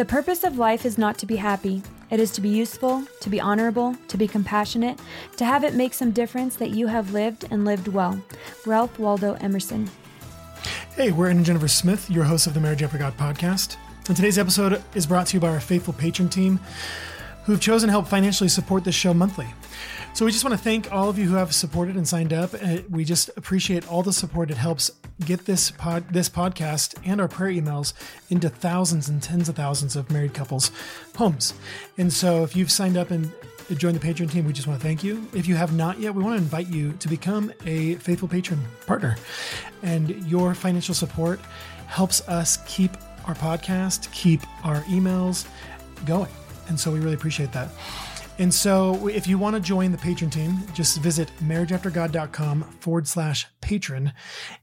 The purpose of life is not to be happy. It is to be useful, to be honorable, to be compassionate, to have it make some difference that you have lived and lived well. Ralph Waldo Emerson. Hey, we're Aaron and Jennifer Smith, your hosts of the Marriage After God podcast. And today's episode is brought to you by our faithful patron team who have chosen to help financially support this show monthly. So we just want to thank all of you who have supported and signed up. Uh, We just appreciate all the support. It helps get this pod, this podcast, and our prayer emails into thousands and tens of thousands of married couples' homes. And so, if you've signed up and joined the Patreon team, we just want to thank you. If you have not yet, we want to invite you to become a faithful patron partner. And your financial support helps us keep our podcast, keep our emails going. And so we really appreciate that. And so if you want to join the patron team, just visit marriageaftergod.com forward slash patron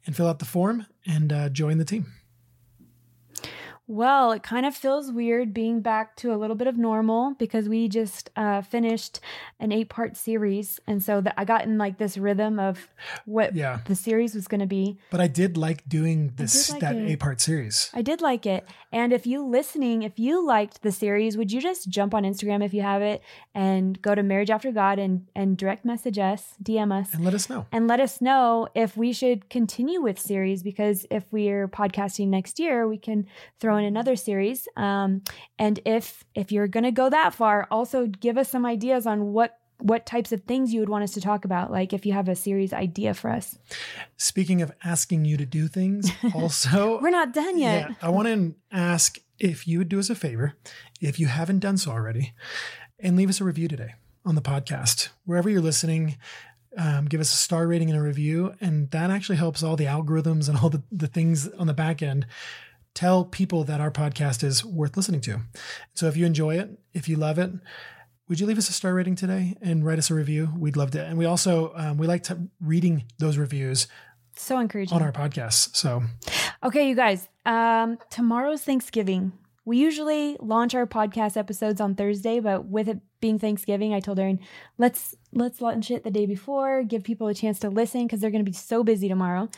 and fill out the form and uh, join the team. Well, it kind of feels weird being back to a little bit of normal because we just uh, finished an eight part series. And so that I got in like this rhythm of what Yeah. the series was going to be. But I did like doing this like that eight part series. I did like it. And if you listening, if you liked the series, would you just jump on Instagram if you have it and go to Marriage After God and, and direct message us, DM us, And let us know. and let us know if we should continue with series because if we're podcasting next year, we can throw in another series. Um, and if if you're gonna go that far, also give us some ideas on what what types of things you would want us to talk about. Like if you have a series idea for us. Speaking of asking you to do things, also, We're not done yet. Yeah, I want to ask if you would do us a favor, if you haven't done so already, and leave us a review today on the podcast. Wherever you're listening, um, give us a star rating and a review. And that actually helps all the algorithms and all the, the things on the back end tell people that our podcast is worth listening to. So if you enjoy it, if you love it, would you leave us a star rating today and write us a review? We'd love to. And we also, um, we like to reading those reviews So encouraging. on our podcasts. So Okay, you guys. Um, tomorrow's Thanksgiving. We usually launch our podcast episodes on Thursday, but with it being Thanksgiving, I told Aaron, let's let's launch it the day before, give people a chance to listen because they're going to be so busy tomorrow.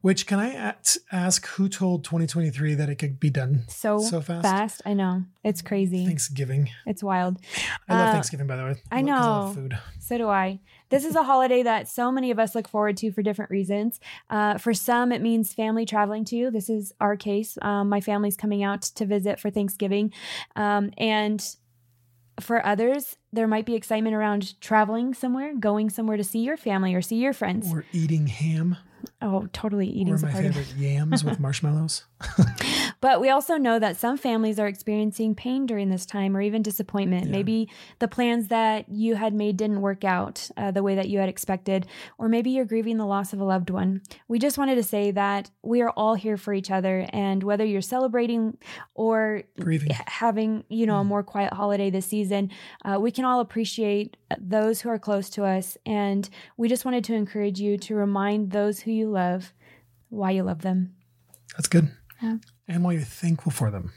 Which can I ask who told 2023 that it could be done So, so fast? I know it's crazy. Thanksgiving. It's wild. I love Uh, Thanksgiving, by the way. I, love know. food. So do I. This is a holiday that so many of us look forward to for different reasons. Uh, for some, it means family traveling to. This is our case. Um, my family's coming out to visit for Thanksgiving. Um, and for others, there might be excitement around traveling somewhere, going somewhere to see your family or see your friends. Or eating ham. Oh, totally eating Or my favorite yams with marshmallows. But we also know that some families are experiencing pain during this time or even disappointment. Yeah. Maybe the plans that you had made didn't work out uh, the way that you had expected, or maybe you're grieving the loss of a loved one. We just wanted to say that we are all here for each other. And whether you're celebrating or Grieving. having, you know, a more quiet holiday this season, uh, we can all appreciate those who are close to us. And we just wanted to encourage you to remind those who you love why you love them. That's good. Yeah. And while you're thankful for them.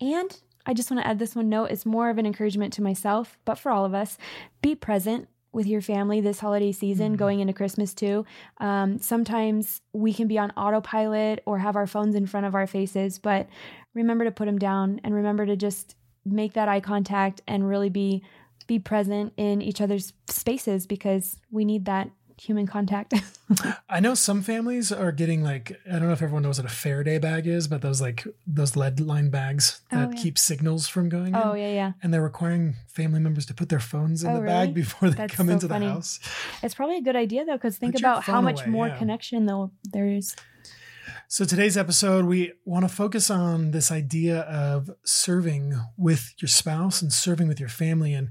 And I just want to add this one note. It's more of an encouragement to myself, but for all of us, be present with your family this holiday season, going into Christmas too. Um, sometimes we can be on autopilot or have our phones in front of our faces, but remember to put them down and remember to just make that eye contact and really be be present in each other's spaces because we need that human contact. I know some families are getting like I don't know if everyone knows what a Faraday bag is, but those like those lead line bags oh, that Oh, yeah. keep signals from going oh in. yeah, yeah. And they're requiring family members to put their phones in Oh, the really? bag before they That's come so into funny. the house. It's probably a good idea though, because think Put about how much away, more yeah. connection though there is. So today's episode, we want to focus on this idea of serving with your spouse and serving with your family and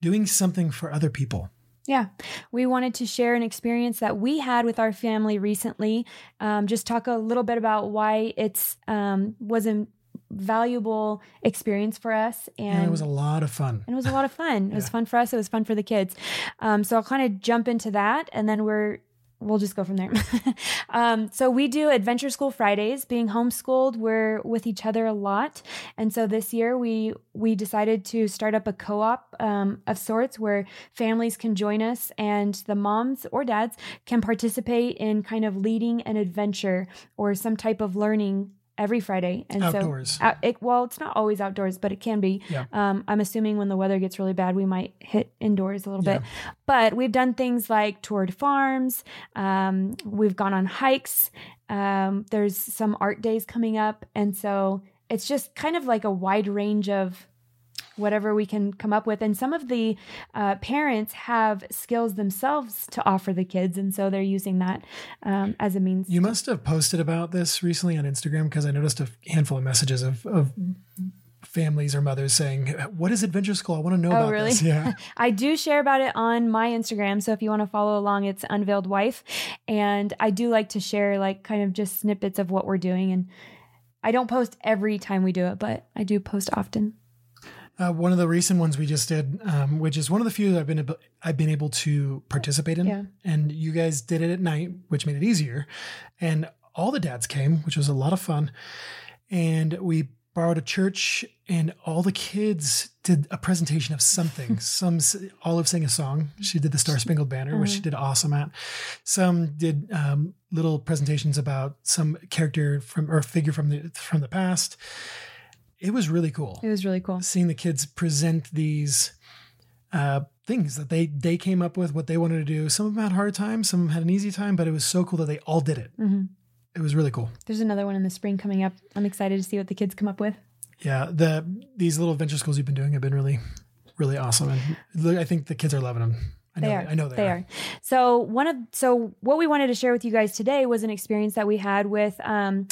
doing something for other people. Yeah, we wanted to share an experience that we had with our family recently. Um, just talk a little bit about why it's um, was a valuable experience for us, and, And, it was a lot of fun. and it was a lot of fun. It was fun for us. It was fun for the kids. Um, so I'll kind of jump into that, and then we're we'll just go from there. um, so we do Adventure School Fridays. Being homeschooled, we're with each other a lot, and so this year we we decided to start up a co-op um, of sorts where families can join us, and the moms or dads can participate in kind of leading an adventure or some type of learning every Friday. And Outdoors. so, out, it, well, it's not always outdoors, but it can be. Yeah. Um, I'm assuming when the weather gets really bad, we might hit indoors a little Yeah. bit. But we've done things like toured farms. Um, we've gone on hikes. Um, there's some art days coming up, and so it's just kind of like a wide range of whatever we can come up with. And some of the uh, parents have skills themselves to offer the kids, and so they're using that um, as a means. You must have posted about this recently on Instagram because I noticed a handful of messages of, of families or mothers saying, What is Adventure School? I want to know Oh, about really? this. Yeah. I do share about it on my Instagram. So if you want to follow along, it's Unveiled Wife. And I do like to share like kind of just snippets of what we're doing. And I don't post every time we do it, but I do post often. Uh, one of the recent ones we just did, um, which is one of the few that I've been able, I've been able to participate in, Yeah. and you guys did it at night, which made it easier, and all the dads came, which was a lot of fun, and we borrowed a church, and all the kids did a presentation of something. Some Olive sang a song; she did the Star Spangled Banner, which she did awesome at. Some did um, little presentations about some character from or figure from the from the past. It was really cool It was really cool. seeing the kids present these uh, things that they they came up with, what they wanted to do. Some of them had a hard time, some of them had an easy time, but it was so cool that they all did it. hmm It was really cool. There's another one in the spring coming up. I'm excited to see what the kids come up with. Yeah, the these little adventure schools you've been doing have been really, really awesome, and look, I think the kids are loving them. I know They are. I know they, they are. So one of so what we wanted to share with you guys today was an experience that we had with um,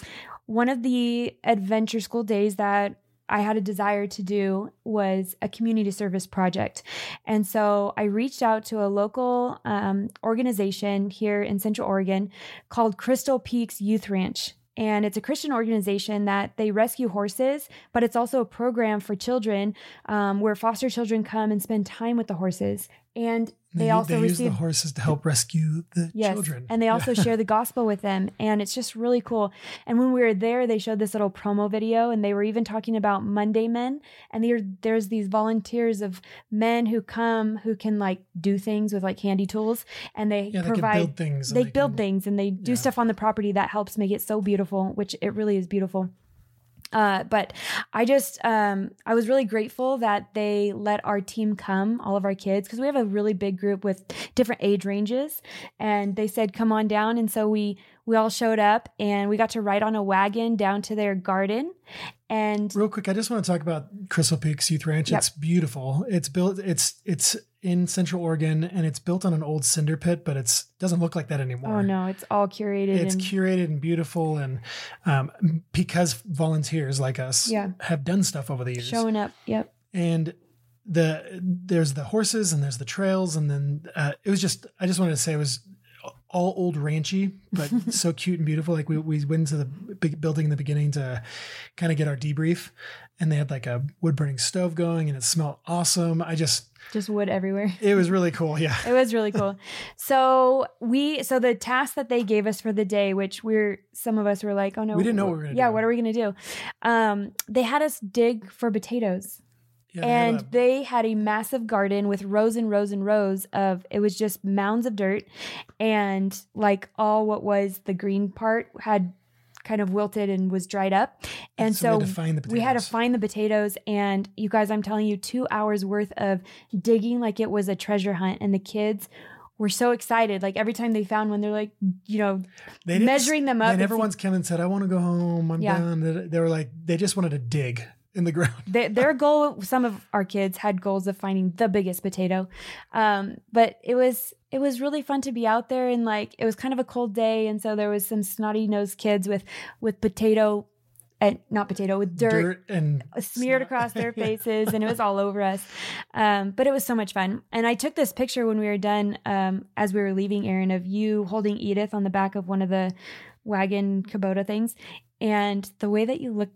one of the adventure school days that I had a desire to do was a community service project, and so I reached out to a local um, organization here in Central Oregon called Crystal Peaks Youth Ranch. And it's a Christian organization that they rescue horses, but it's also a program for children um, where foster children come and spend time with the horses. And they, also they use the horses to help rescue the yes, children, and they also share the gospel with them, and it's just really cool. And when we were there, they showed this little promo video, and they were even talking about Monday Men, and there, there's these volunteers of men who come who can like do things with like handy tools, and they yeah, they provide can build things. and they, build can- things and they do Yeah. stuff on the property that helps make it so beautiful, which it really is beautiful. Uh, but I just um, I was really grateful that they let our team come, all of our kids, because we have a really big group with different age ranges, and they said come on down, and so we we all showed up, and we got to ride on a wagon down to their garden, and Real quick, I just want to talk about Crystal Peaks Youth Ranch. Yep. It's beautiful. It's built. It's it's in Central Oregon, and it's built on an old cinder pit, but it's doesn't look like that anymore. oh no, it's all curated It's and curated and beautiful, and um, because volunteers like us Yeah. have done stuff over the years, showing up. Yep. and the there's the horses and there's the trails, and then uh, it was just I just wanted to say it was all old ranchy, but so cute and beautiful. Like we we went into the big building in the beginning to kind of get our debrief, and they had like a wood burning stove going, and it smelled awesome. I just Just wood everywhere. it was really cool. Yeah. it was really cool. So we so the task that they gave us for the day, which we're some of us were like, oh no, We didn't know what we were gonna Yeah, do. what are we gonna do? Um, they had us dig for potatoes. yeah and they had a massive garden with rows and rows and rows of it was just mounds of dirt and like all what was the green part had kind of wilted and was dried up and so, so, we had to find the we had to potatoes. find the potatoes and you guys i'm telling you two hours worth of digging like it was a treasure hunt and the kids were so excited. Like every time they found one, they're like, you know, They measuring them up. And once came and said, I want to go home. I'm Yeah. done. They, they were like, they just wanted to dig in the ground. their, their goal some of our kids had goals of finding the biggest potato um, but it was it was really fun to be out there and like it was kind of a cold day and so there was some snotty nosed kids with with potato and not potato with dirt, and smeared snot. across their Yeah. faces and it was all over us. Um, but it was so much fun. And i took this picture when we were done um, as we were leaving aaron of you holding edith on the back of one of the wagon kubota things. And the way that you look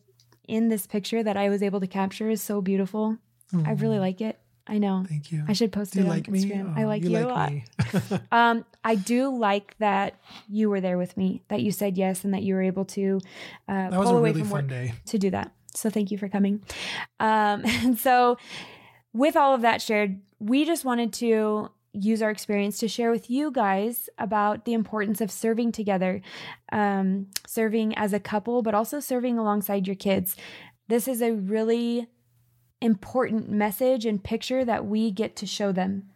in this picture that i was able to capture is so beautiful. I really like it i know Thank you. i should post Do it you on like instagram i Oh, like you, a lot um, I do like that you were there with me, that you said yes, and that you were able to uh, that was pull a away really from fun work day. to do that. So thank you for coming. Um, and so, with all of that shared, we just wanted to use our experience to share with you guys about the importance of serving together, um, serving as a couple, but also serving alongside your kids. This is a really important message and picture that we get to show them.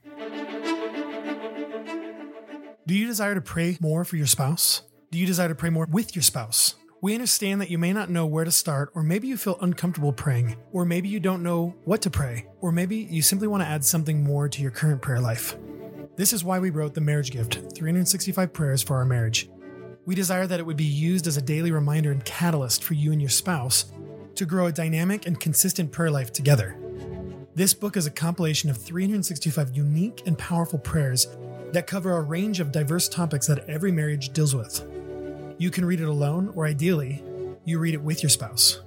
Do you desire to pray more for your spouse? Do you desire to pray more with your spouse? We understand that you may not know where to start, or maybe you feel uncomfortable praying, or maybe you don't know what to pray, or maybe you simply want to add something more to your current prayer life. This is why we wrote The Marriage Gift 365 Prayers for Our Marriage. We desire that it would be used as a daily reminder and catalyst for you and your spouse to grow a dynamic and consistent prayer life together. This book is a compilation of 365 unique and powerful prayers that cover a range of diverse topics that every marriage deals with. You can read it alone, or ideally, you read it with your spouse.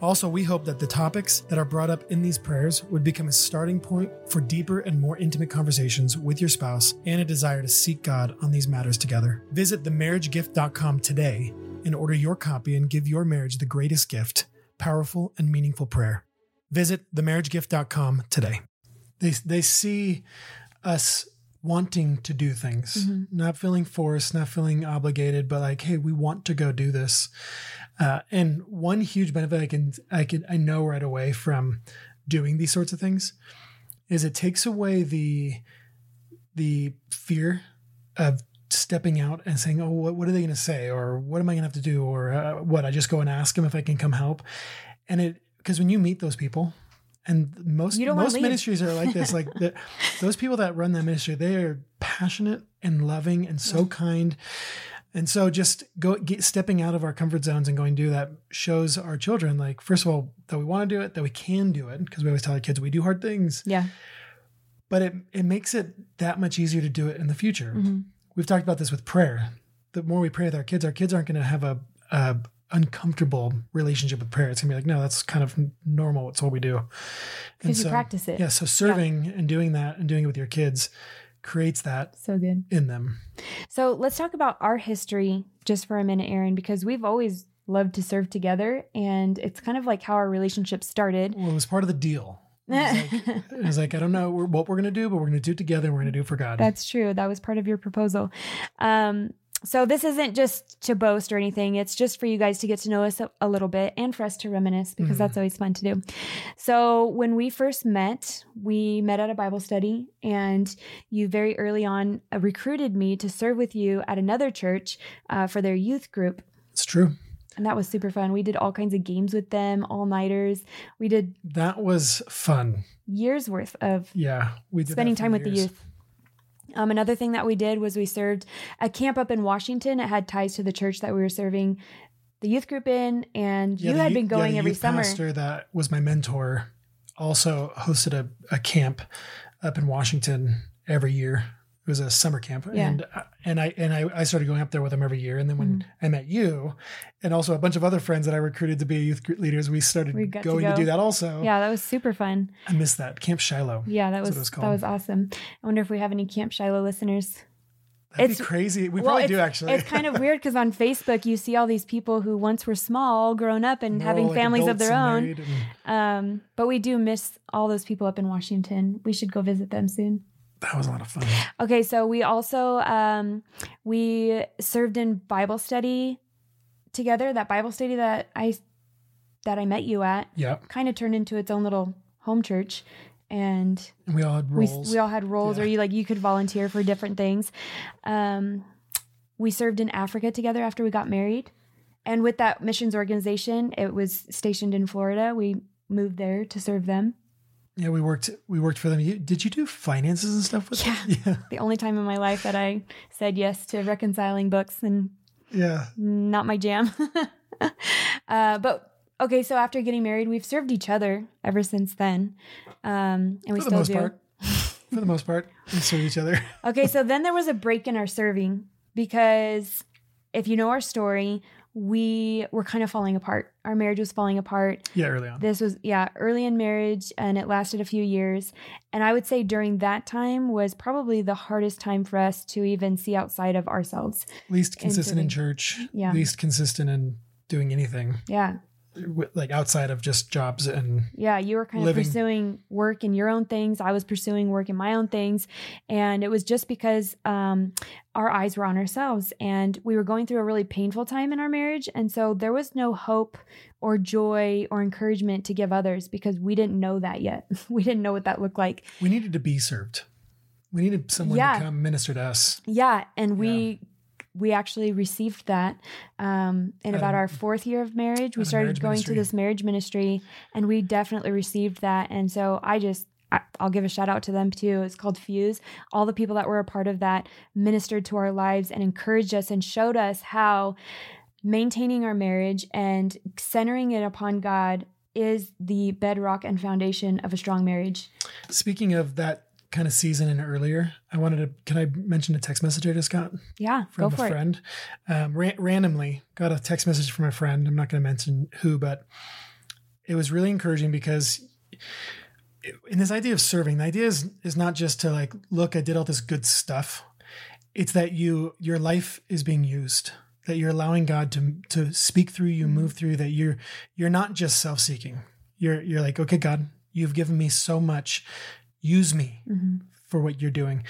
Also, we hope that the topics that are brought up in these prayers would become a starting point for deeper and more intimate conversations with your spouse and a desire to seek God on these matters together. Visit themarriagegift.com today and order your copy and give your marriage the greatest gift powerful and meaningful prayer. Visit themarriagegift.com today. They, they see us wanting to do things, not feeling forced, not feeling obligated, but like, hey, we want to go do this. Uh, and one huge benefit I can I can I know right away from doing these sorts of things is it takes away the the fear of stepping out and saying, "Oh, what, what are they going to say?" or "What am I going to have to do?" or uh, "What I just go and ask them if I can come help." And it because when you meet those people, and most most ministries are like this, like the, those people that run that ministry, they are passionate and loving and so kind. And so just go get, stepping out of our comfort zones and going to do that shows our children like first of all that we want to do it, that we can do it because we always tell our kids we do hard things, Yeah. but it it makes it that much easier to do it in the future. Mm-hmm. We've talked about this with prayer. The more we pray with our kids, our kids aren't going to have a, a uncomfortable relationship with prayer. It's going to be like, no, that's kind of normal. It's what we do. And Because you practice it. Yeah. So serving and doing that and doing it with your kids creates that So good. in them. So let's talk about our history just for a minute, Aaron, because we've always loved to serve together. And it's kind of like how our relationship started. Well, it was part of the deal. It was like, it was like I don't know what we're going to do, but we're going to do it together. and We're going to do it for God. That's true. That was part of your proposal. Um, so this isn't just to boast or anything. It's just for you guys to get to know us a, a little bit and for us to reminisce because Mhm. that's always fun to do. So when we first met, we met at a Bible study and you very early on uh, recruited me to serve with you at another church uh, for their youth group. it's true. And that was super fun. We did all kinds of games with them, all nighters. We did That was fun. years worth of Yeah, we did spending time with the youth. Um, another thing that we did was we served a camp up in Washington. It had ties to the church that we were serving the youth group in, and Yeah, you had youth- been yeah, going the every summer. Pastor that was my mentor also hosted a, a camp up in Washington every year. It was a summer camp, Yeah. and uh, and I and I, I started going up there with them every year. And then when Mm-hmm. I met you, and also a bunch of other friends that I recruited to be youth group leaders, we started We got to going to, do that also. Yeah, that was super fun. I missed that Camp Shiloh. Yeah, that was, was that was awesome. I wonder if we have any Camp Shiloh listeners. That'd It's- be crazy. We Well, probably do actually. It's kind of weird because on Facebook you see all these people who once were small, grown up, and They're having like, families of their own. and Um, but we do miss all those people up in Washington. We should go visit them soon. That was a lot of fun. Okay, so we also um, we served in Bible study together. That Bible study that I that I met you at Yeah. kind of turned into its own little home church. and And we all had we, roles. we all had roles Yeah. or you like you could volunteer for different things um, we served in africa together after we got married and with that missions organization it was stationed in florida we moved there to serve them yeah, we worked. We worked for them. You, did you do finances and stuff with Yeah. them? Yeah, the only time in my life that i said yes to reconciling books and yeah. not my jam uh, but okay so after getting married we've served each other ever since then um, and we For the still most do part. For the most part, we serve each other. Okay, so then there was a break in our serving because if you know our story, we were kind of falling apart. Our marriage was falling apart. Yeah, early on. This was, yeah, early in marriage and it lasted a few years. And I would say during that time was probably the hardest time for us to even see outside of ourselves. Least consistent in church. Yeah. Least consistent in doing anything Yeah. Like outside of just jobs and Yeah, you were kind Living. of pursuing work in your own things. I was pursuing work in my own things. And it was just because um, our eyes were on ourselves and we were going through a really painful time in our marriage. And so there was no hope or joy or encouragement to give others because we didn't know that yet. we didn't know what that looked like. we needed to be served. We needed someone Yeah. to come minister to us. Yeah. And we. We actually received that um, in about Um, our fourth year of marriage. We started going ministry. to this marriage ministry, and we definitely received that. And so I just, I'll give a shout out to them too. It's called Fuse. All the people that were a part of that ministered to our lives and encouraged us and showed us how maintaining our marriage and centering it upon God is the bedrock and foundation of a strong marriage. Speaking of that kind of season and earlier, I wanted to. Can I mention a text message I just got Yeah, from go a for it. friend? Um, ra- randomly got a text message from a friend. I'm not going to mention who, but it was really encouraging because in this idea of serving, the idea is is not just to like look, I did all this good stuff. It's that you your life is being used. That you're allowing God to to speak through you, move through. That you're you're not just self seeking. You're you're like, okay, God, you've given me so much. Use me Mhm. for what you're doing.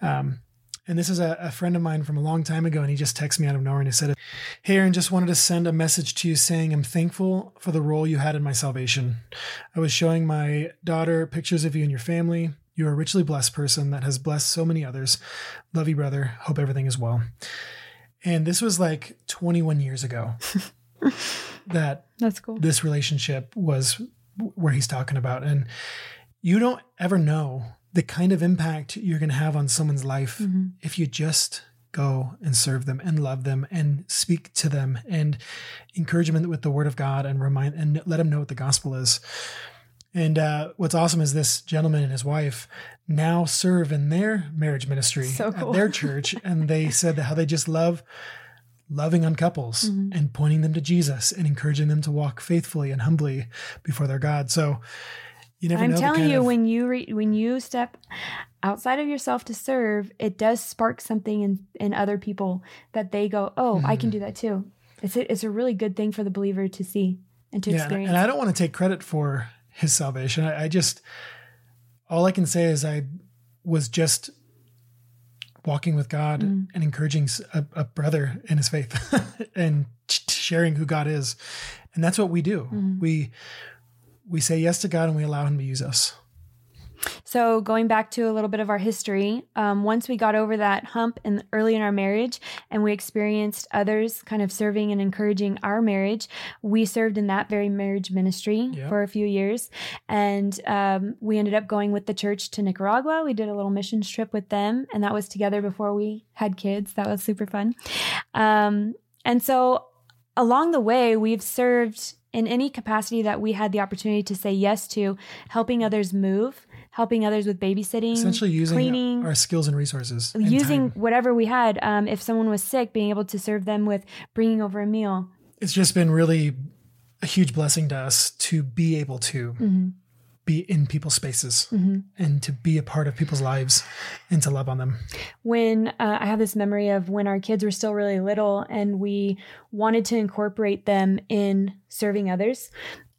Um, and this is a, a friend of mine from a long time ago, and he just texted me out of nowhere and he said, Hey, Aaron, just wanted to send a message to you saying I'm thankful for the role you had in my salvation. I was showing my daughter pictures of you and your family. You're a richly blessed person that has blessed so many others. Love you, brother. Hope everything is well. And this was like 21 years ago that That's cool. this relationship was where he's talking about. And you don't ever know the kind of impact you're going to have on someone's life Mhm. if you just go and serve them and love them and speak to them and encourage them with the word of God and remind and let them know what the gospel is. And uh, what's awesome is this gentleman and his wife now serve in their marriage ministry So cool. at their church, and they said that how they just love loving on couples Mhm. and pointing them to Jesus and encouraging them to walk faithfully and humbly before their God. So you never I'm telling you, of- when you re- when you step outside of yourself to serve, it does spark something in in other people that they go, "Oh, I Mm-hmm. can do that too." It's a, it's a really good thing for the believer to see and to yeah, experience. and I don't want to take credit for his salvation. I, I just all I can say is I was just walking with God Mm. and encouraging a brother in his faith and sharing who God is, and that's what we do. Mhm. We we say yes to God and we allow Him to use us. So going back to a little bit of our history, um, once we got over that hump in early in our marriage, and we experienced others kind of serving and encouraging our marriage, we served in that very marriage ministry Yeah. for a few years, and um, we ended up going with the church to Nicaragua. We did a little missions trip with them, and that was together before we had kids. That was super fun. Um, and so along the way, we've served in any capacity that we had the opportunity to say yes to, helping others move, helping others with babysitting, Essentially, using cleaning, our skills and resources, and using time. whatever we had. Um, if someone was sick, being able to serve them with bringing over a meal. It's just been really a huge blessing to us to be able to hmm be in people's spaces hmm and to be a part of people's lives and to love on them. when uh, I have this memory of when our kids were still really little and we wanted to incorporate them in serving others.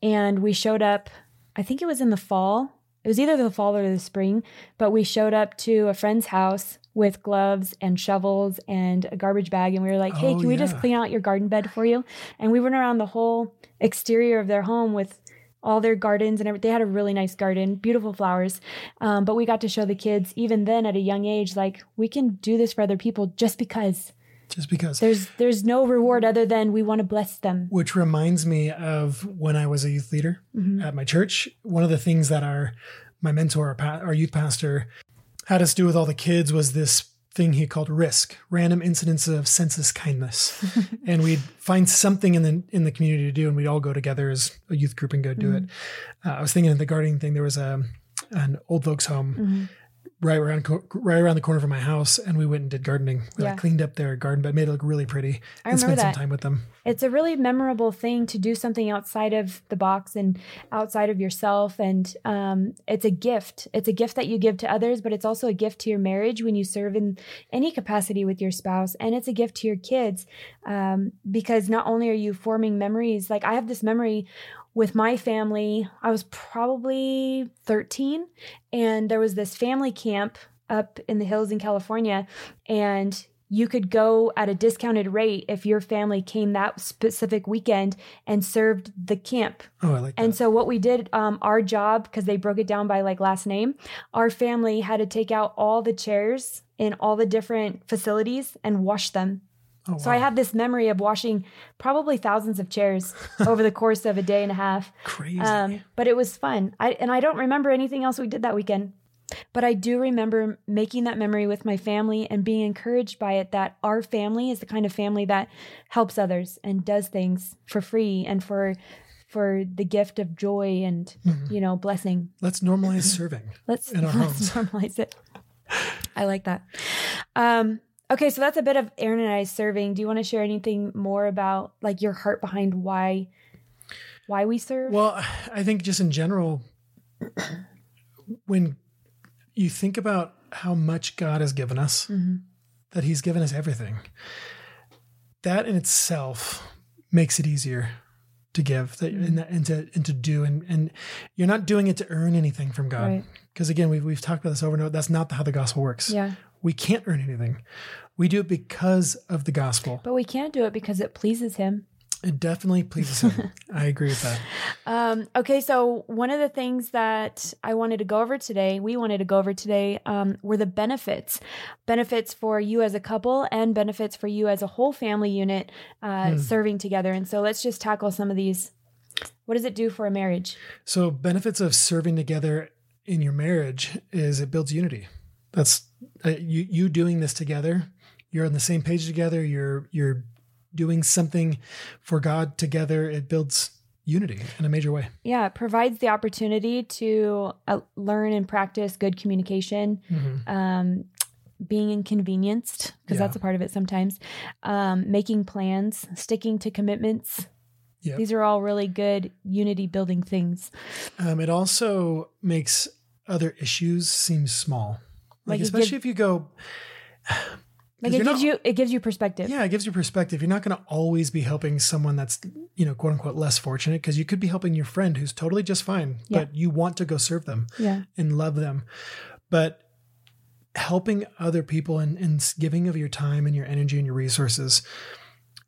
And we showed up, I think it was in the fall. It was either the fall or the spring, but we showed up to a friend's house with gloves and shovels and a garbage bag. And we were like, hey, Oh, can we just clean out your garden bed for you? And we went around the whole exterior of their home with all their gardens and everything. They had a really nice garden, beautiful flowers. Um, but we got to show the kids, even then at a young age, like we can do this for other people just because. Just because. There's there's no reward other than we want to bless them. Which reminds me of when I was a youth leader Mm-hmm. at my church. One of the things that our my mentor, our, our youth pastor, had us do with all the kids was this thing he called risk random incidents of senseless kindness. And we'd find something in the in the community to do and we'd all go together as a youth group and go do it. Uh, i was thinking of the gardening thing. There was a an old folks home. Mm-hmm. Right around right around the corner from my house and we went and did gardening we Yeah. like cleaned up their garden but made it look really pretty I and spent some that. time with them It's a really memorable thing to do something outside of the box and outside of yourself. And um, it's a gift. It's a gift that you give to others, but it's also a gift to your marriage when you serve in any capacity with your spouse. And it's a gift to your kids um, because not only are you forming memories, like I have this memory with my family. I was probably 13, and there was this family camp up in the hills in California. And you could go at a discounted rate if your family came that specific weekend and served the camp. oh i like that And so what we did, um, our job, because they broke it down by like last name, our family had to take out all the chairs in all the different facilities and wash them. Oh, So I have this memory of washing probably thousands of chairs over the course of a day and a half. crazy Um, but it was fun. I and I don't remember anything else we did that weekend. But I do remember making that memory with my family and being encouraged by it that our family is the kind of family that helps others and does things for free and for for the gift of joy and you know blessing. let's normalize serving Let's, In our let's homes. normalize it. I like that. Um, okay, so that's a bit of Aaron and I serving. Do you want to share anything more about like your heart behind why why we serve? Well, I think just in general, when you think about how much God has given us, Mhm. that He's given us everything, that in itself makes it easier to give that, and, that- and to and to do, and and you're not doing it to earn anything from God, Right. because again, we've we've talked about this over and over. That's not how the gospel works. Yeah. We can't earn anything. We do it because of the gospel. But we can't do it because it pleases him. It definitely pleases Him. I agree with that. Um, okay, so one of the things that I wanted to go over today, we wanted to go over today, um, were the benefits. Benefits for you as a couple and benefits for you as a whole family unit uh, serving together. And so let's just tackle some of these. What does it do for a marriage? So benefits of serving together in your marriage is it builds unity. That's uh, you you doing this together. You're on the same page together. You're you're doing something for God together. It builds unity in a major way. Yeah, it provides the opportunity to uh, learn and practice good communication, um, being inconvenienced, because Yeah. that's a part of it sometimes, um, making plans, sticking to commitments. Yep. These are all really good unity building things. Um, it also makes other issues seem small. Like, Like especially gives- if you go. Like it gives not- you it gives you perspective. Yeah, it gives you perspective. You're not going to always be helping someone that's, you know, quote unquote, less fortunate because you could be helping your friend who's totally just fine, Yeah. but you want to go serve them Yeah. and love them. But helping other people and, and giving of your time and your energy and your resources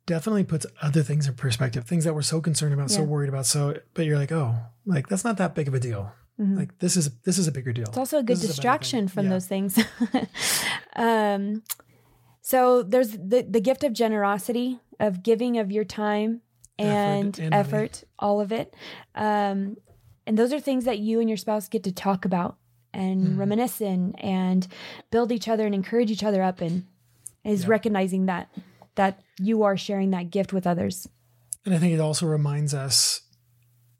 definitely puts other things in perspective, things that we're so concerned about, so worried about. So, but you're like, oh, like that's not that big of a deal. Mhm. Like this is, this is a bigger deal. It's also a good This is a distraction from Yeah. those things. um, so there's the the gift of generosity, of giving of your time and Effort and effort, all of it. Um, and those are things that you and your spouse get to talk about and Mhm. reminisce in and build each other and encourage each other up and is Yeah. recognizing that that you are sharing that gift with others. And I think it also reminds us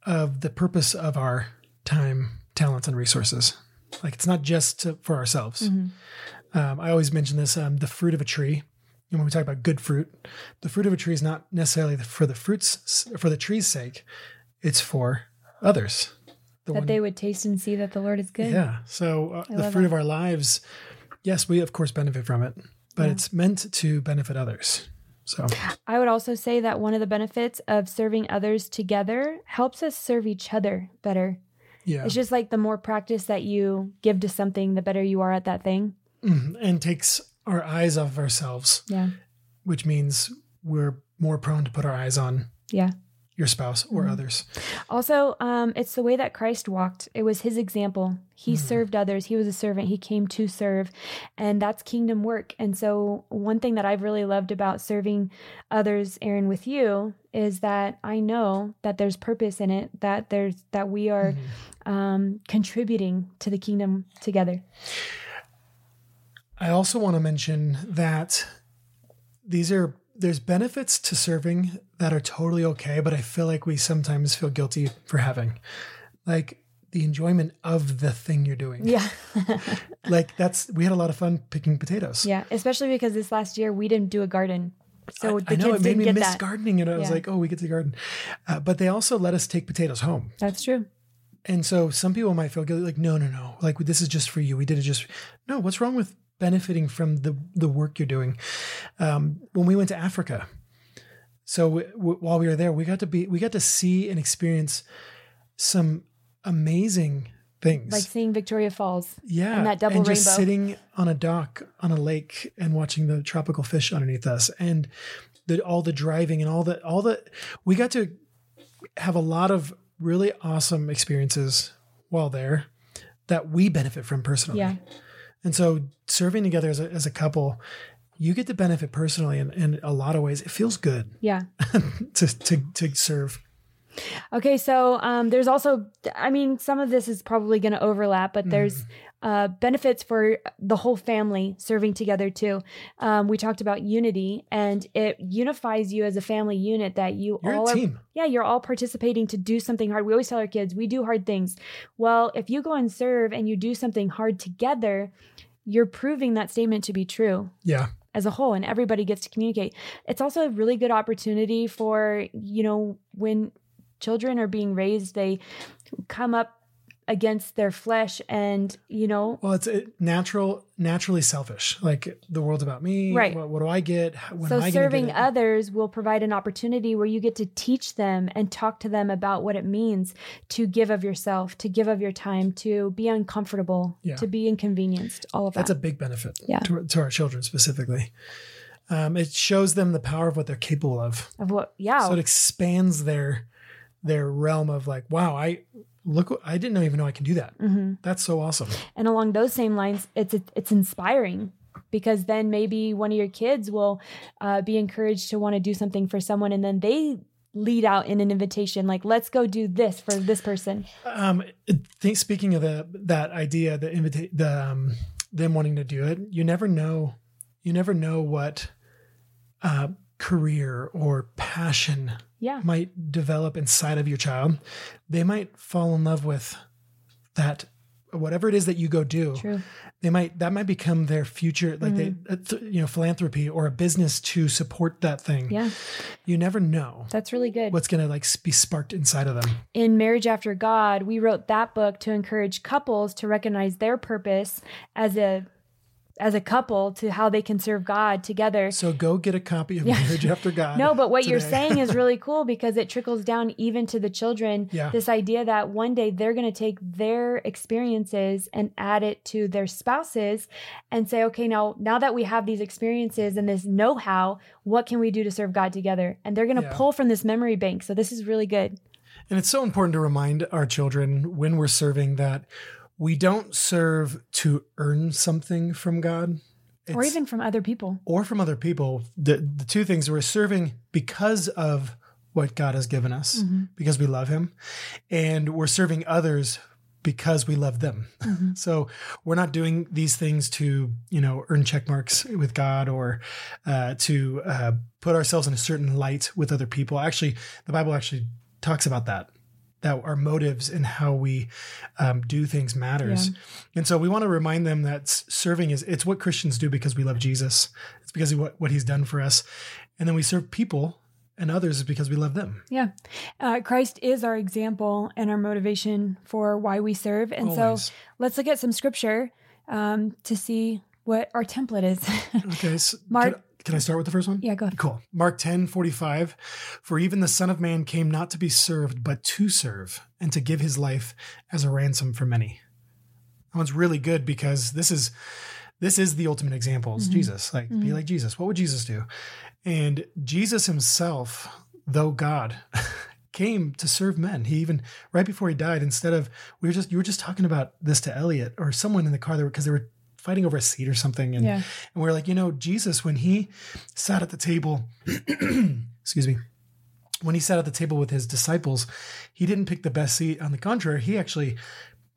of the purpose of our time, talents, and resources. Like it's not just to, for ourselves. Um, I always mention this: um, the fruit of a tree. And when we talk about good fruit, the fruit of a tree is not necessarily for the fruits for the tree's sake; it's for others. The That they would taste and see that the Lord is good. yeah. So uh, the fruit that. of our lives, yes, we of course benefit from it, but Yeah. it's meant to benefit others. So I would also say that one of the benefits of serving others together helps us serve each other better. yeah, It's just like the more practice that you give to something, the better you are at that thing. Mhm. and takes our eyes off of ourselves Yeah. which means we're more prone to put our eyes on Yeah. your spouse or Mhm. others. Also, um, it's the way that Christ walked. It was his example. He Mhm. served others. He was a servant. He came to serve, and that's kingdom work. And so, one thing that I've really loved about serving others, Aaron, with you, is that I know that there's purpose in it. That there's that we are Mhm. um, contributing to the kingdom together. I also want to mention that these are there's benefits to serving that are totally okay, but I feel like we sometimes feel guilty for having. Like the enjoyment of the thing you're doing. Yeah, Like that's we had a lot of fun picking potatoes. yeah. Especially because this last year we didn't do a garden, so I, the I know kids it made me miss that. gardening, and I was like, "Oh, we get to garden," uh, but they also let us take potatoes home. That's true. And so some people might feel guilty, like, no, no, no, like this is just for you. We did it just. No, what's wrong with benefiting from the the work you're doing? Um, when we went to Africa, so w- w- while we were there, we got to be, we got to see and experience some amazing things. Like seeing Victoria Falls. yeah, and that double and just sitting on a dock on a lake and watching the tropical fish underneath us, and the all the driving and all the all the we got to have a lot of really awesome experiences while there that we benefit from personally. Yeah. And so serving together as a, as a couple, you get to benefit personally in, in a lot of ways. It feels good Yeah. to, to, to serve. Okay, so um, there's also, I mean, some of this is probably going to overlap, but there's Mm-hmm. Uh, benefits for the whole family serving together too. Um, we talked about unity, and it unifies you as a family unit that you You're all are yeah, you're all participating to do something hard. We always tell our kids, we do hard things. Well, if you go and serve and you do something hard together, you're proving that statement to be true Yeah. as a whole and everybody gets to communicate. It's also a really good opportunity for, you know, when children are being raised, they come up against their flesh and, you know, Well, it's it, natural, naturally selfish. Like the world's about me. Right. What, what do I get? When so I serving get others will provide an opportunity where you get to teach them and talk to them about what it means to give of yourself, to give of your time, to be uncomfortable, Yeah. to be inconvenienced, all of that. That's a big benefit Yeah. to, to our children specifically. Um, it shows them the power of what they're capable of. of what yeah. So it expands their their realm of like, wow, I look, what- I didn't even know I can do that. hmm That's so awesome. And along those same lines, it's it's inspiring because then maybe one of your kids will uh, be encouraged to want to do something for someone, and then they lead out in an invitation like, "Let's go do this for this person." Um, think, speaking of the that idea, the invita- the um, them wanting to do it, you never know, you never know what uh, career or passion Yeah, might develop inside of your child. They might fall in love with that whatever it is that you go do. true. They might that might become their future, like they uh, th- you know philanthropy or a business to support that thing. Yeah, You never know that's really good. what's gonna like be sparked inside of them. in Marriage After God, we wrote that book to encourage couples to recognize their purpose as a as a couple to how they can serve God together. So go get a copy of Yeah. Marriage After God. No, but what you're saying is really cool because it trickles down even to the children. Yeah. This idea that one day they're going to take their experiences and add it to their spouses and say, okay, now now that we have these experiences and this know-how, what can we do to serve God together? And they're going to Yeah. pull from this memory bank. So this is really good. And it's so important to remind our children when we're serving that we don't serve to earn something from God. or even from other people. or from other people. The the two things we're serving because of what God has given us, Mm-hmm. because we love Him, and we're serving others because we love them. Mm-hmm. So we're not doing these things to you know earn check marks with God or uh, to uh, put ourselves in a certain light with other people. Actually, the Bible actually talks about that. That our motives and how we um, do things matters, and so we want to remind them that serving is it's what Christians do because we love Jesus. It's because of what, what He's done for us, and then we serve people and others because we love them. Yeah. Uh, Christ is our example and our motivation for why we serve. And Always. so let's look at some scripture um, to see what our template is. Okay, so Mark- Can, I start with the first one? yeah, go ahead. Cool. Mark 10 45. For even the Son of Man came not to be served, but to serve, and to give his life as a ransom for many. That one's really good because this is this is the ultimate example. It's mm-hmm. Jesus. Like be mm-hmm. like Jesus. What would Jesus do? And Jesus himself, though God, came to serve men. He even right before he died, instead of we were just you were just talking about this to Elliot or someone in the car there because they were fighting over a seat or something, and Yeah. and we're like, you know, Jesus when he sat at the table, excuse me, when he sat at the table with his disciples, he didn't pick the best seat. On the contrary, he actually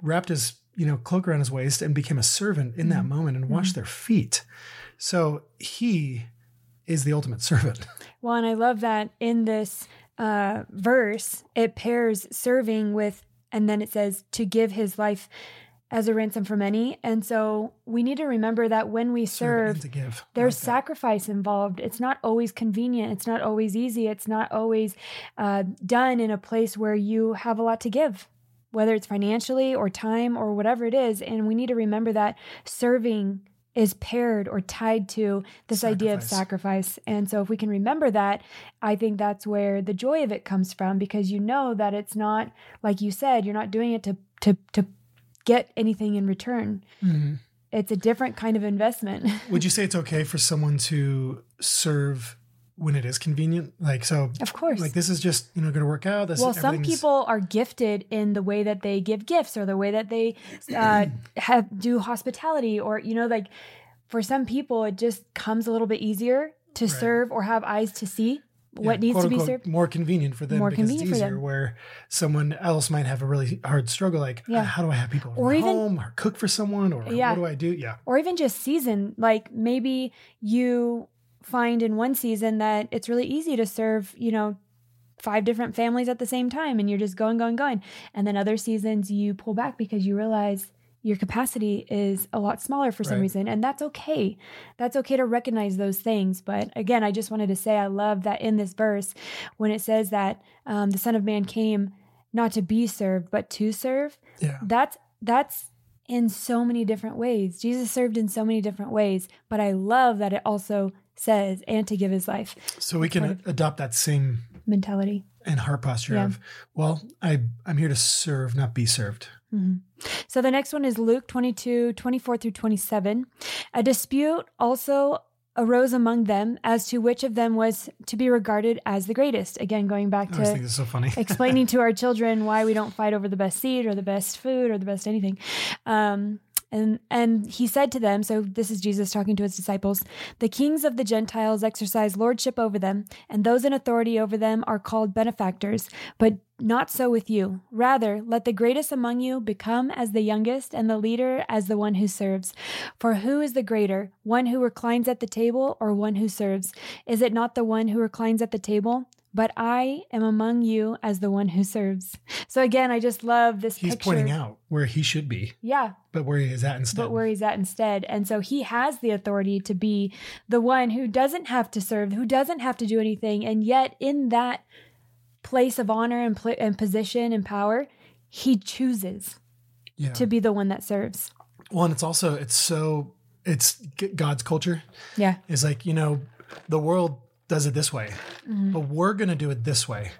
wrapped his you know cloak around his waist and became a servant in that moment and washed their feet. So he is the ultimate servant. Well, and I love that in this uh, verse, it pairs serving with, and then it says to give his life as a ransom for many. And so we need to remember that when we Serve serve, to give. There's like that. sacrifice involved. It's not always convenient. It's not always easy. It's not always uh, done in a place where you have a lot to give, whether it's financially or time or whatever it is. And we need to remember that serving is paired or tied to this idea of Sacrifice. sacrifice. And so if we can remember that, I think that's where the joy of it comes from because you know that it's not like you said, you're not doing it to to to get anything in return. Mhm. It's a different kind of investment. Would you say it's okay for someone to serve when it is convenient? Like so, Of course. like this is just you know going to work out. This well, some people are gifted in the way that they give gifts or the way that they uh, have do hospitality, or you know, like for some people, it just comes a little bit easier to Right. serve or have eyes to see yeah, what needs quote, to be unquote, served. more convenient for them More because convenient it's for easier. them. Where someone else might have a really hard struggle, like Yeah. how do I have people or even- home or cook for someone or Yeah. what do I do? Yeah, or even just season. Like maybe you find in one season that it's really easy to serve, you know, five different families at the same time and you're just going, going, going. And then other seasons you pull back because you realize your capacity is a lot smaller for some Right. reason. And that's okay. That's okay to recognize those things. But again, I just wanted to say I love that in this verse, when it says that um, the Son of Man came not to be served, but to serve yeah. that's that's in so many different ways. Jesus served in so many different ways, but I love that it also says and to give his life So we can a- adopt that same mentality. and heart posture Yeah. of, well, I I'm here to serve, not be served. Mhm. So the next one is Luke 22, 24 through 27. A dispute also arose among them as to which of them was to be regarded as the greatest. Again, going back I always think to so funny. explaining to our children why we don't fight over the best seed or the best food or the best anything. Um, and and he said to them, so this is Jesus talking to his disciples, the kings of the Gentiles exercise lordship over them, and those in authority over them are called benefactors, but not so with you. Rather, let the greatest among you become as the youngest, and the leader as the one who serves. For who is the greater, one who reclines at the table or one who serves? Is it not the one who reclines at the table? But I am among you as the one who serves. So again, I just love this He's picture. pointing out where he should be, Yeah, but where he is at instead. but where he's at instead. And so he has the authority to be the one who doesn't have to serve, who doesn't have to do anything. And yet, in that place of honor and, pl- and position and power, he chooses yeah. to be the one that serves. Well, and it's also it's so it's God's culture Yeah. is like you know the world does it this way, Mm-hmm. but we're going to do it this way.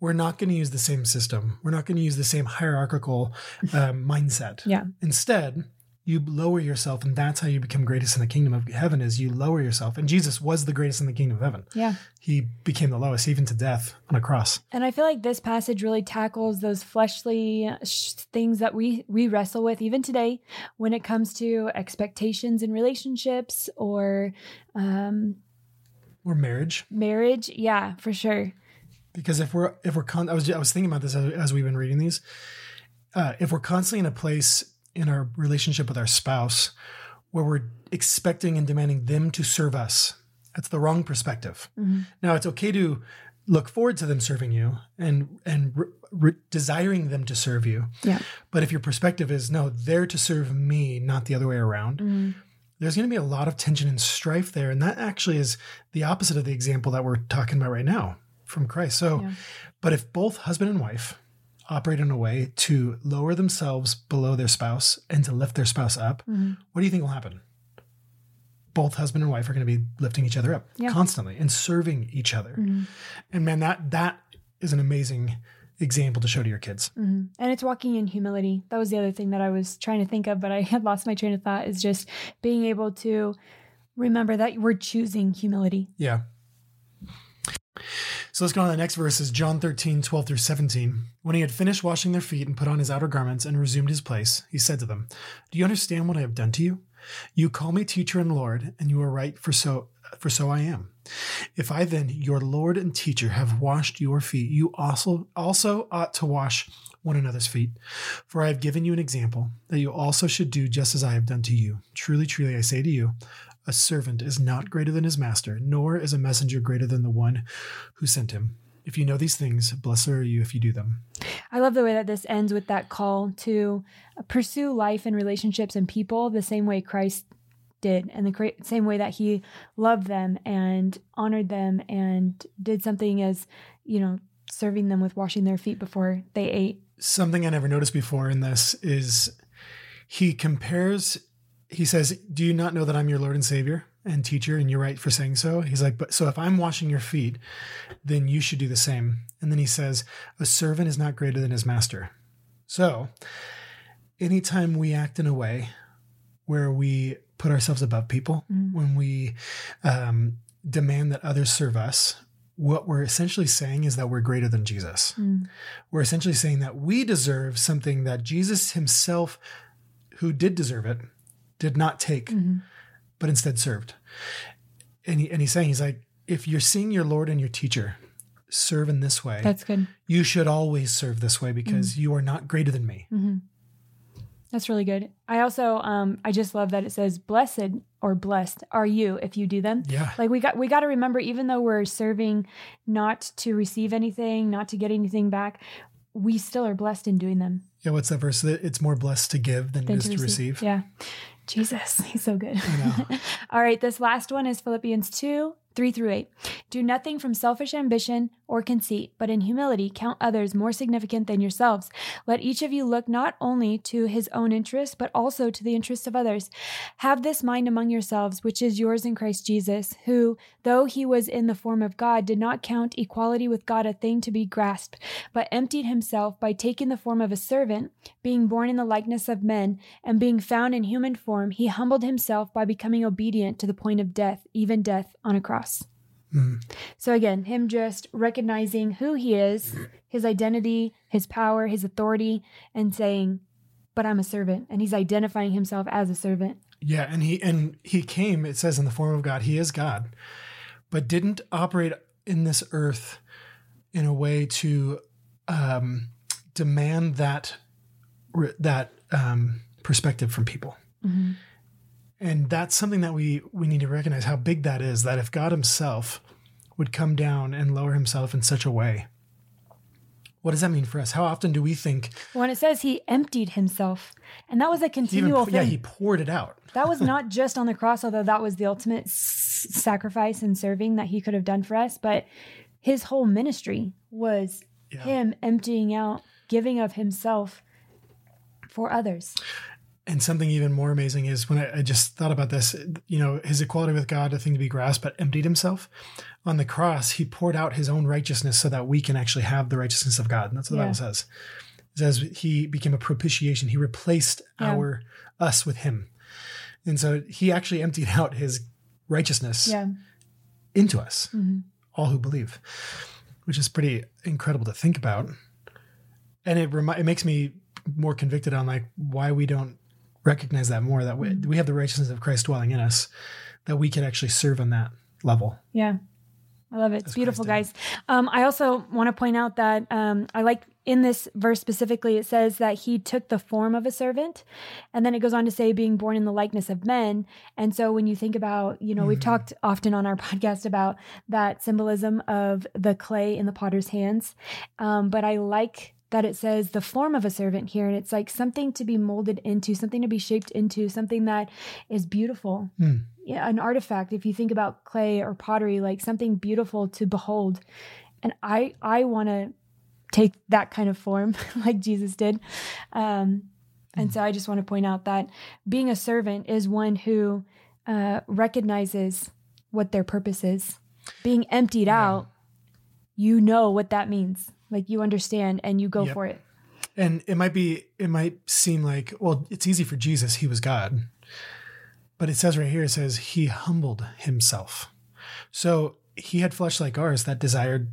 We're not going to use the same system. We're not going to use the same hierarchical um, mindset. Yeah. Instead, you lower yourself, and that's how you become greatest in the kingdom of heaven. Is you lower yourself, and Jesus was the greatest in the kingdom of heaven. Yeah. He became the lowest, even to death on a cross. And I feel like this passage really tackles those fleshly sh- things that we we wrestle with even today when it comes to expectations in relationships or um, Or marriage, marriage. Yeah, for sure. because if we're if we're con- I was I was thinking about this as, as we've been reading these. Uh, if we're constantly in a place in our relationship with our spouse where we're expecting and demanding them to serve us, that's the wrong perspective. Mhm. Now it's okay to look forward to them serving you and and re- re- desiring them to serve you. Yeah. But if your perspective is no, they're to serve me, not the other way around, Mhm. There's going to be a lot of tension and strife there. And that actually is the opposite of the example that we're talking about right now from Christ. So, Yeah. but if both husband and wife operate in a way to lower themselves below their spouse and to lift their spouse up, Mhm. what do you think will happen? Both husband and wife are going to be lifting each other up Yeah. constantly and serving each other. Mhm. And man, that that is an amazing example to show to your kids. Mhm. And it's walking in humility. That was the other thing that I was trying to think of, but I had lost my train of thought. Is just being able to remember that we're choosing humility. Yeah. So let's go on to the next verse is John 13, 12 through 17. When he had finished washing their feet and put on his outer garments and resumed his place, he said to them, Do you understand what I have done to you? You call me teacher and Lord, and you are right, for so for so I am. If I then, your Lord and teacher, have washed your feet, you also also ought to wash one another's feet. For I have given you an example that you also should do just as I have done to you. Truly, truly, I say to you, a servant is not greater than his master, nor is a messenger greater than the one who sent him. If you know these things, blessed are you if you do them. I love the way that this ends with that call to pursue life and relationships and people the same way Christ did, and the same way that he loved them and honored them and did something as, you know, serving them with washing their feet before they ate. Something I never noticed before in this is he compares, he says, Do you not know that I'm your Lord and Savior and teacher? And you're right for saying so. He's like, But so if I'm washing your feet, then you should do the same. And then he says, A servant is not greater than his master. So anytime we act in a way where we put ourselves above people, mm. when we um, demand that others serve us, what we're essentially saying is that we're greater than Jesus. Mm. We're essentially saying that we deserve something that Jesus himself, who did deserve it, did not take, mm-hmm. but instead served. And, he, and he's saying, he's like, if you're seeing your Lord and your teacher serve in this way, that's good. You should always serve this way because mm-hmm. you are not greater than me. Mm-hmm. That's really good. I also um I just love that it says blessed or blessed are you if you do them. Yeah. Like we got we got to remember even though we're serving not to receive anything, not to get anything back, we still are blessed in doing them. Yeah, what's that verse? It's more blessed to give than, than it is to receive. to receive. Yeah. Jesus, he's so good. All right, this last one is Philippians 2 3 through 8. Do nothing from selfish ambition or conceit, but in humility count others more significant than yourselves. Let each of you look not only to his own interest, but also to the interest of others. Have this mind among yourselves, which is yours in Christ Jesus, who, though he was in the form of God, did not count equality with God a thing to be grasped, but emptied himself by taking the form of a servant, being born in the likeness of men, and being found in human form, he humbled himself by becoming obedient to the point of death, even death on a cross. Mm. So again, him just recognizing who he is, his identity, his power, his authority, and saying, "But I'm a servant," and he's identifying himself as a servant. Yeah, and he and he came. It says in the form of God, he is God, but didn't operate in this earth in a way to um, demand that that um, perspective from people. Mm-hmm and that's something that we we need to recognize how big that is that if god himself would come down and lower himself in such a way what does that mean for us? How often do we think when it says he emptied himself and that was a continual even, thing yeah he poured it out. That was not just on the cross although that was the ultimate s- sacrifice and serving that he could have done for us but his whole ministry was yeah. him emptying out giving of himself for others and something even more amazing is when I, I, just thought about this, you know, his equality with God, a thing to be grasped, but emptied himself. On the cross, he poured out his own righteousness so that we can actually have the righteousness of God. And that's what the. Bible says. It says he became a propitiation. He replaced yeah. our us with him. And so he actually emptied out his righteousness yeah. into us, mm-hmm. all who believe, which is pretty incredible to think about. And it remi- it makes me more convicted on like why we don't recognize that more that we, mm-hmm. we have the righteousness of Christ dwelling in us, that we can actually serve on that level. Yeah. I love it. It's beautiful, guys. Um, I also want to point out that um, I like in this verse specifically, it says that he took the form of a servant. And then it goes on to say, being born in the likeness of men. And so when you think about, you know, mm-hmm. we've talked often on our podcast about that symbolism of the clay in the potter's hands. Um, but I like that it says the form of a servant here. And it's like something to be molded into, something to be shaped into, something that is beautiful. Mm. Yeah, an artifact. If you think about clay or pottery, like something beautiful to behold. And I I want to take that kind of form like Jesus did. Um, and so I just want to point out that being a servant is one who uh, recognizes what their purpose is. Being emptied yeah. out, you know what that means like you understand and you go yep. for it. And it might be, it might seem like, well, it's easy for Jesus. He was God. But it says right here, it says he humbled himself. So he had flesh like ours that desired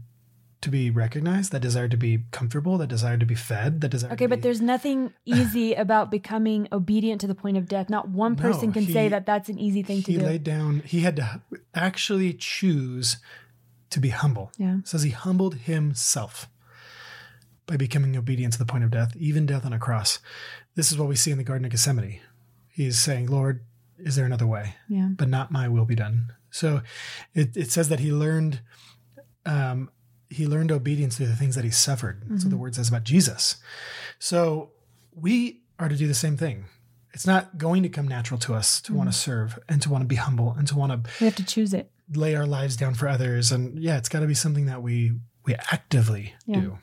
to be recognized, that desire to be comfortable, that desire to be fed, that desire. Okay, but there's nothing easy about becoming obedient to the point of death. Not one person No, can he- say that that's an easy thing to do. he laid down. He had to actually choose to be humble. Yeah. It says he humbled himself by becoming obedient to the point of death, even death on a cross. This is what we see in the Garden of Gethsemane. He's saying, "Lord, is there another way?" yeah. but not my will be done. So it, it says that he learned um, he learned obedience through the things that he suffered. So the word says about Jesus. So we are to do the same thing. It's not going to come natural to us to want to serve and to want to be humble and to want to We have to choose it. lay our lives down for others. And yeah, it's got to be something that we we actively Yeah. do.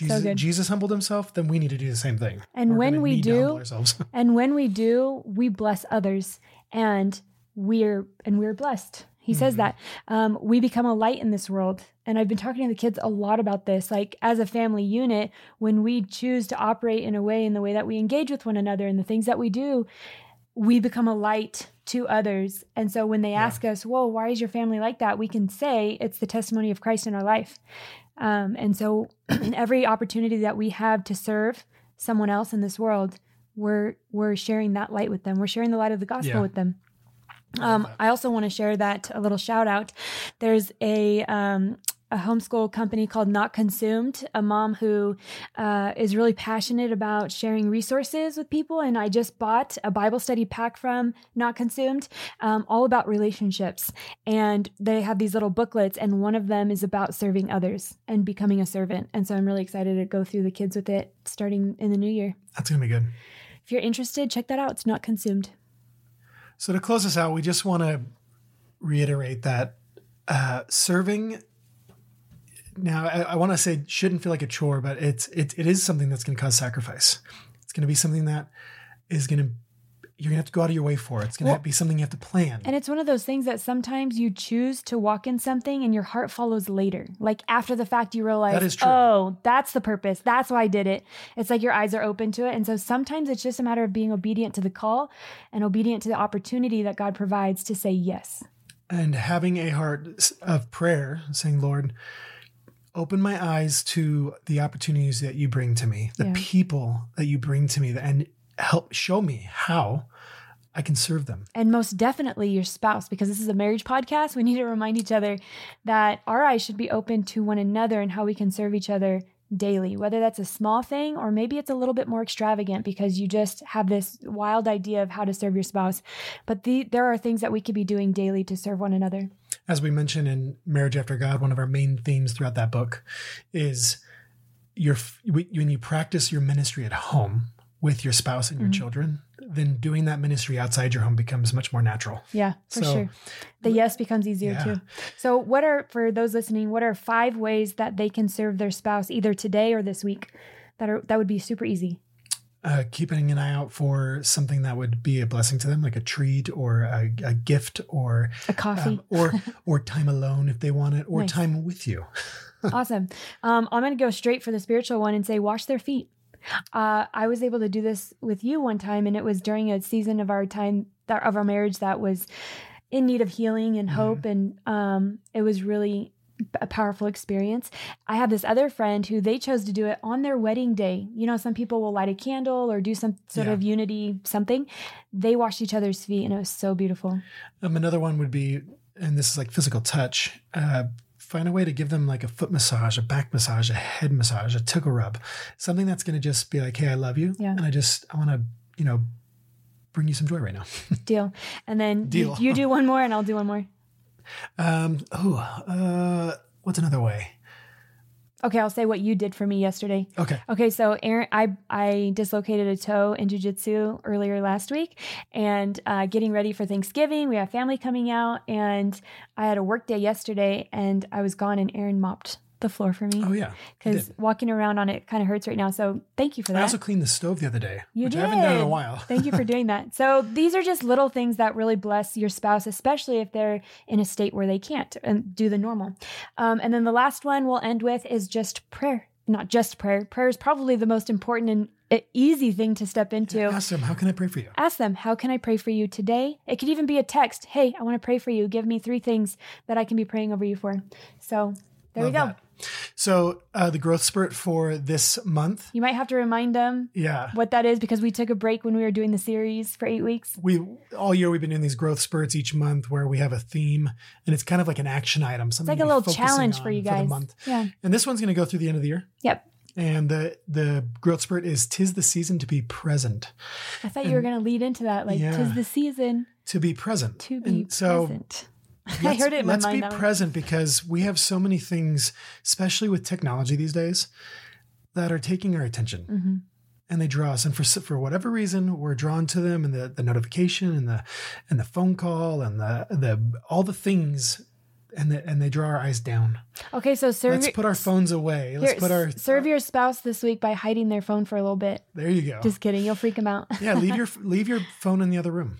Jesus, good. Jesus humbled himself, then we need to do the same thing. And We're when we need to humble do- ourselves. And when we do, we bless others and we're and we're blessed. He says that um, we become a light in this world. And I've been talking to the kids a lot about this. Like as a family unit, when we choose to operate in a way in the way that we engage with one another and the things that we do, we become a light to others. And so when they ask us, "Whoa, why is your family like that?" we can say it's the testimony of Christ in our life. Um, and so every opportunity that we have to serve someone else in this world, we're we're sharing that light with them. We're sharing the light of the gospel Yeah. with them. Um, I also want to share that a little shout out. There's a um, a homeschool company called Not Consumed, a mom who uh, is really passionate about sharing resources with people. And I just bought a Bible study pack from Not Consumed, um, all about relationships. And they have these little booklets, and one of them is about serving others and becoming a servant. And so I'm really excited to go through the kids with it starting in the new year. That's gonna be good. If you're interested, check that out. It's Not Consumed. So to close us out, we just want to reiterate that uh, serving. Now, I, I want to say shouldn't feel like a chore, but it's it, it is something that's going to cause sacrifice. It's going to be something that is going to you're going to have to go out of your way for. It's going to Well- be something you have to plan. And it's one of those things that sometimes you choose to walk in something and your heart follows later. Like after the fact, you realize, That is true. oh, that's the purpose. That's why I did it. It's like your eyes are open to it. And so sometimes it's just a matter of being obedient to the call and obedient to the opportunity that God provides to say yes. and having a heart of prayer, saying, Lord, open my eyes to the opportunities that you bring to me, the Yeah. people that you bring to me, and help show me how I can serve them. And most definitely your spouse, because this is a marriage podcast. We need to remind each other that our eyes should be open to one another and how we can serve each other daily, whether that's a small thing or maybe it's a little bit more extravagant because you just have this wild idea of how to serve your spouse. But the, there are things that we could be doing daily to serve one another. As we mentioned in Marriage After God, one of our main themes throughout that book is your when you practice your ministry at home with your spouse and your Mhm. children, then doing that ministry outside your home becomes much more natural. Yeah, for So- sure. The yes becomes easier Yeah. too. So, what are, for those listening, what are five ways that they can serve their spouse either today or this week? That are that would be super easy. Uh, keeping an eye out for something that would be a blessing to them, like a treat or a, a gift or A coffee. um, or or time alone if they want it, or Nice. time with you. awesome. Um, I'm going to go straight for the spiritual one and say, wash their feet. Uh, I was able to do this with you one time, and it was during a season of our time that of our marriage that was in need of healing and hope, and um, it was really a powerful experience. I have this other friend who they chose to do it on their wedding day. You know, some people will light a candle or do some sort Yeah. of unity something. They washed each other's feet, and it was so beautiful. Um, another one would be, and this is like physical touch. Uh, find a way to give them like a foot massage, a back massage, a head massage, a tickle rub, something that's going to just be like, "Hey, I love you," Yeah. and I just I want to, you know, bring you some joy right now. Deal. And then Deal. You, you do one more, and I'll do one more. Um, oh, uh, what's another way? Okay, I'll say what you did for me yesterday. Okay, Okay, so Aaron, I I dislocated a toe in jujitsu earlier last week, and uh, getting ready for Thanksgiving. We have family coming out, and I had a work day yesterday, and I was gone, and Aaron mopped the floor for me oh yeah, because walking around on it kind of hurts right now. So thank you for that. I also cleaned the stove the other day, You which I haven't done in a while. Thank you for doing that. So these are just little things that really bless your spouse, especially if they're in a state where they can't and do the normal. Um, and then the last one we'll end with is just prayer. Not just prayer. Prayer is probably the most important and easy thing to step into. Ask them, how can I pray for you? Ask them, how can I pray for you today? It could even be a text. Hey, I want to pray for you. Give me three things that I can be praying over you for. So there we go. that. So uh, the growth spurt for this month, You might have to remind them yeah, what that is because we took a break when we were doing the series for eight weeks. we all year we've been doing these growth spurts each month where we have a theme and it's kind of like an action item. It's Something like a little challenge for you the guys. month. Yeah. And this one's going to go through the end of the year. Yep. And the the growth spurt is tis the season to be present. I thought you were going to lead into that. Like, Yeah. tis the season To be present. to be and so present. I let's- heard it in let's mind. be present because we have so many things, especially with technology these days, that are taking our attention. Mhm. and they draw us and for for whatever reason we're drawn to them and the, the notification and the and the phone call and the the all the things and the, and they draw our eyes down Okay, so serve let's your, put our phones away let's here, put our serve your spouse this week by hiding their phone for a little bit. there you go Just kidding. You'll freak them out. yeah leave your leave your phone in the other room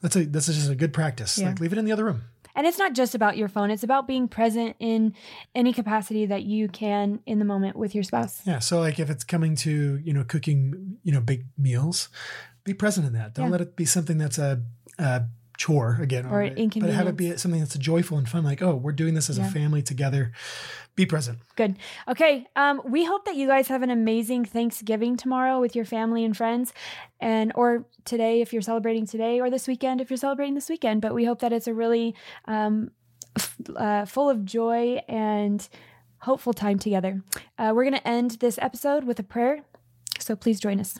that's a this is just a good practice Yeah. like leave it in the other room And it's not just about your phone, it's about being present in any capacity that you can in the moment with your spouse. yeah so like if it's coming to you know cooking you know big meals be present in that don't Yeah. let it be something that's a, a chore again Or it- an but have it be something that's joyful and fun like oh we're doing this as Yeah. a family together be present Good. Okay. Um, we hope that you guys have an amazing Thanksgiving tomorrow with your family and friends, and or today if you're celebrating today, or this weekend if you're celebrating this weekend. But we hope that it's a really um, f- uh, full of joy and hopeful time together. Uh, we're going to end this episode with a prayer, so please join us.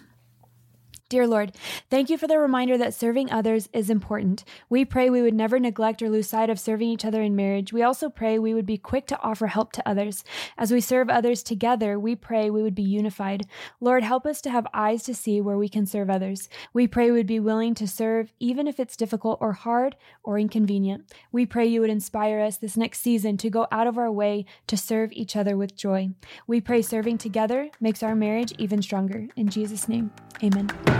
Dear Lord, thank you for the reminder that serving others is important. We pray we would never neglect or lose sight of serving each other in marriage. We also pray we would be quick to offer help to others. As we serve others together, we pray we would be unified. Lord, help us to have eyes to see where we can serve others. We pray we would be willing to serve even if it's difficult or hard or inconvenient. We pray you would inspire us this next season to go out of our way to serve each other with joy. We pray serving together makes our marriage even stronger. In Jesus' name, amen.